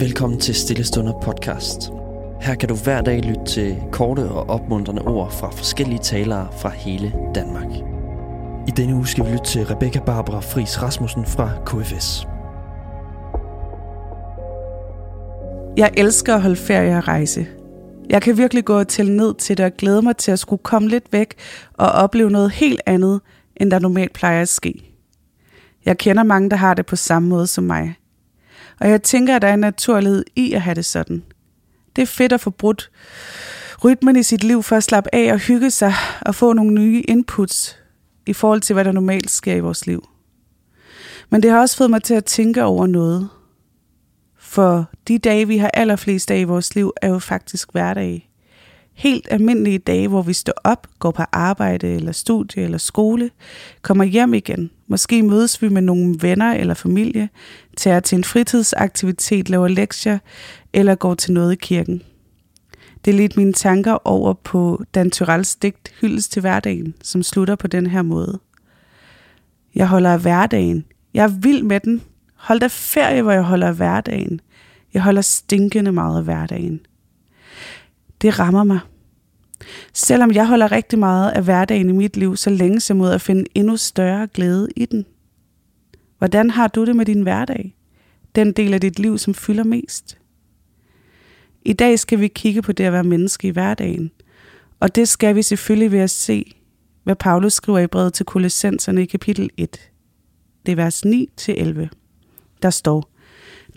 Velkommen til Stillestunder podcast. Her kan du hver dag lytte til korte og opmuntrende ord fra forskellige talere fra hele Danmark. I denne uge skal vi lytte til Rebecca Barbara Fris Rasmussen fra KFS. Jeg elsker at holde ferie og rejse. Jeg kan virkelig gå til ned til det og glæde mig til at skulle komme lidt væk og opleve noget helt andet, end der normalt plejer at ske. Jeg kender mange, der har det på samme måde som mig. Og jeg tænker, at der er en naturlighed i at have det sådan. Det er fedt at få brudt rytmen i sit liv for at slappe af og hygge sig og få nogle nye inputs i forhold til, hvad der normalt sker i vores liv. Men det har også fået mig til at tænke over noget. For de dage, vi har allerflest af i vores liv, er jo faktisk hverdage. Helt almindelige dage, hvor vi står op, går på arbejde eller studie eller skole, kommer hjem igen. Måske mødes vi med nogle venner eller familie, tager til en fritidsaktivitet, laver lektier eller går til noget i kirken. Det ledte mine tanker over på Dan Tyrells digt Hyldes til hverdagen, som slutter på den her måde. Jeg holder af hverdagen. Jeg er vild med den. Hold da ferie, hvor jeg holder af hverdagen. Jeg holder stinkende meget af hverdagen. Det rammer mig. Selvom jeg holder rigtig meget af hverdagen i mit liv, så længes jeg mod at finde endnu større glæde i den. Hvordan har du det med din hverdag? Den del af dit liv, som fylder mest. I dag skal vi kigge på det at være menneske i hverdagen. Og det skal vi selvfølgelig ved at se, hvad Paulus skriver i brevet til Kolossenserne i kapitel 1. Det er vers 9-11. Der står,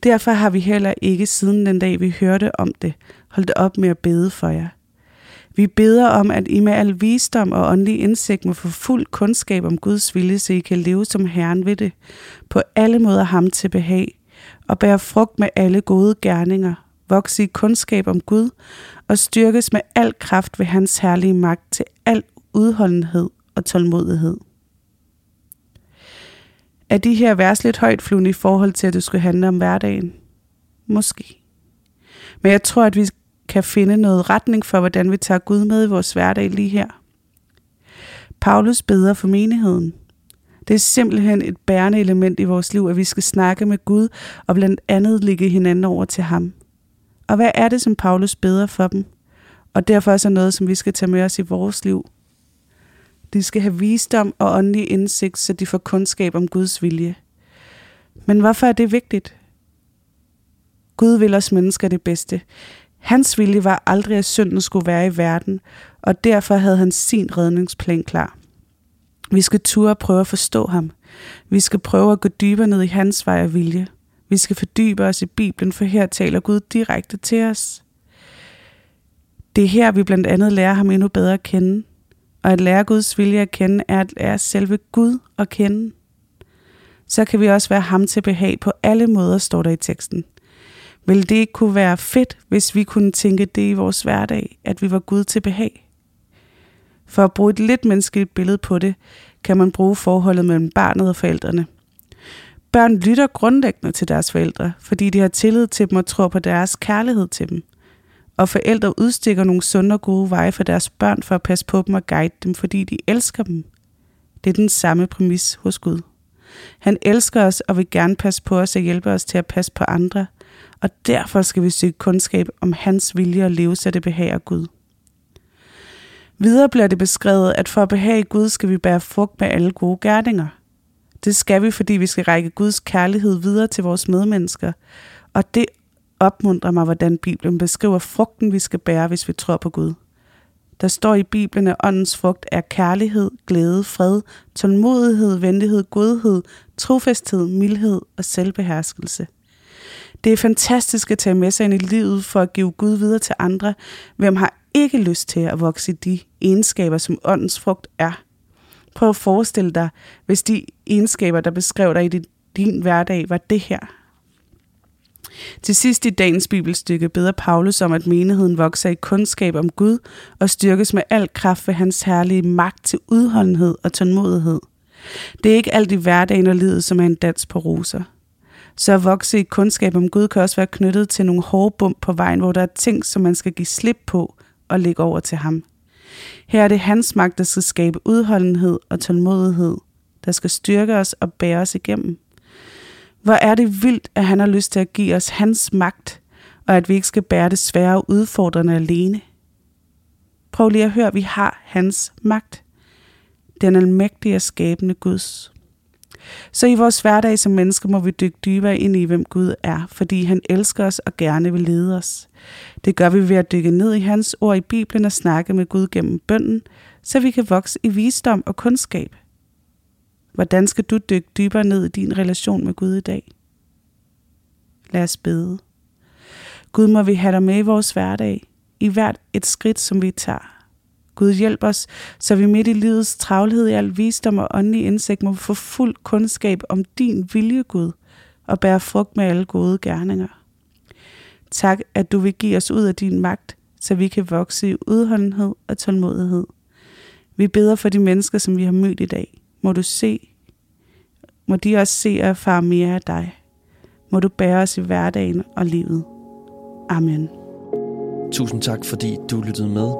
Derfor har vi heller ikke siden den dag, vi hørte om det, holdt op med at bede for jer. Vi beder om, at I med al visdom og åndelig indsigt må få fuld kundskab om Guds vilje, så I kan leve som Herren ved det, på alle måder ham til behag, og bære frugt med alle gode gerninger, vokse i kundskab om Gud og styrkes med al kraft ved hans herlige magt til al udholdenhed og tålmodighed. Er de her vers lidt højt flyvende i forhold til, at det skulle handle om hverdagen? Måske. Men jeg tror, at vi kan finde noget retning for, hvordan vi tager Gud med i vores hverdag lige her. Paulus beder for menigheden. Det er simpelthen et bærende element i vores liv, at vi skal snakke med Gud og blandt andet ligge hinanden over til ham. Og hvad er det, som Paulus beder for dem? Og derfor også noget, som vi skal tage med os i vores liv. De skal have visdom og åndelig indsigt, så de får kundskab om Guds vilje. Men hvorfor er det vigtigt? Gud vil os mennesker det bedste. Hans vilje var aldrig, at synden skulle være i verden, og derfor havde han sin redningsplan klar. Vi skal turde prøve at forstå ham. Vi skal prøve at gå dybere ned i hans vej og vilje. Vi skal fordybe os i Bibelen, for her taler Gud direkte til os. Det er her, vi blandt andet lærer ham endnu bedre at kende. Og at lære Guds vilje at kende, er at lære selve Gud at kende. Så kan vi også være ham til behag på alle måder, står der i teksten. Vil det ikke kunne være fedt, hvis vi kunne tænke det i vores hverdag, at vi var Gud til behag? For at bruge et lidt menneskeligt billede på det, kan man bruge forholdet mellem barnet og forældrene. Børn lytter grundlæggende til deres forældre, fordi de har tillid til dem og tror på deres kærlighed til dem. Og forældre udstikker nogle sunde og gode veje for deres børn for at passe på dem og guide dem, fordi de elsker dem. Det er den samme præmis hos Gud. Han elsker os og vil gerne passe på os og hjælpe os til at passe på andre – og derfor skal vi søge kundskab om hans vilje og leve, så det behager Gud. Videre bliver det beskrevet, at for at behage Gud skal vi bære frugt med alle gode gerninger. Det skal vi, fordi vi skal række Guds kærlighed videre til vores medmennesker, og det opmuntrer mig, hvordan Bibelen beskriver frugten, vi skal bære, hvis vi tror på Gud. Der står i Bibelen, at åndens frugt er kærlighed, glæde, fred, tålmodighed, venlighed, godhed, trofasthed, mildhed og selvbeherskelse – det er fantastisk at tage med sig ind i livet for at give Gud videre til andre. Hvem har ikke lyst til at vokse i de egenskaber, som åndens frugt er? Prøv at forestille dig, hvis de egenskaber, der beskrev dig i din hverdag, var det her. Til sidst i dagens bibelstykke beder Paulus om, at menigheden vokser i kundskab om Gud og styrkes med al kraft ved hans herlige magt til udholdenhed og tålmodighed. Det er ikke alt i hverdagen og livet, som er en dans på roser. Så at vokse i kundskab om Gud kan også være knyttet til nogle hårde bump på vejen, hvor der er ting, som man skal give slip på og lægge over til ham. Her er det hans magt, der skal skabe udholdenhed og tålmodighed, der skal styrke os og bære os igennem. Hvor er det vildt, at han har lyst til at give os hans magt, og at vi ikke skal bære det svære og udfordrende alene. Prøv lige at høre, at vi har hans magt. Den almægtige og skabende Guds. Så i vores hverdag som mennesker må vi dykke dybere ind i, hvem Gud er, fordi han elsker os og gerne vil lede os. Det gør vi ved at dykke ned i hans ord i Bibelen og snakke med Gud gennem bønden, så vi kan vokse i visdom og kundskab. Hvordan skal du dykke dybere ned i din relation med Gud i dag? Lad os bede. Gud må vi have dig med i vores hverdag, i hvert et skridt, som vi tager. Gud hjælp os, så vi midt i livets travlhed i al visdom og åndelig indsigt må få fuld kundskab om din vilje, Gud, og bære frugt med alle gode gerninger. Tak, at du vil give os ud af din magt, så vi kan vokse i udholdenhed og tålmodighed. Vi beder for de mennesker, som vi har mødt i dag. Må du se, må de også se og erfare mere af dig. Må du bære os i hverdagen og livet. Amen. Tusind tak, fordi du lyttede med.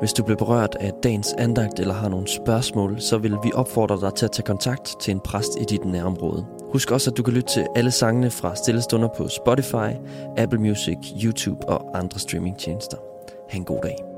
Hvis du blev berørt af dagens andagt eller har nogle spørgsmål, så vil vi opfordre dig til at tage kontakt til en præst i dit nærområde. Husk også, at du kan lytte til alle sangene fra Stillestunder på Spotify, Apple Music, YouTube og andre streamingtjenester. Ha' en god dag.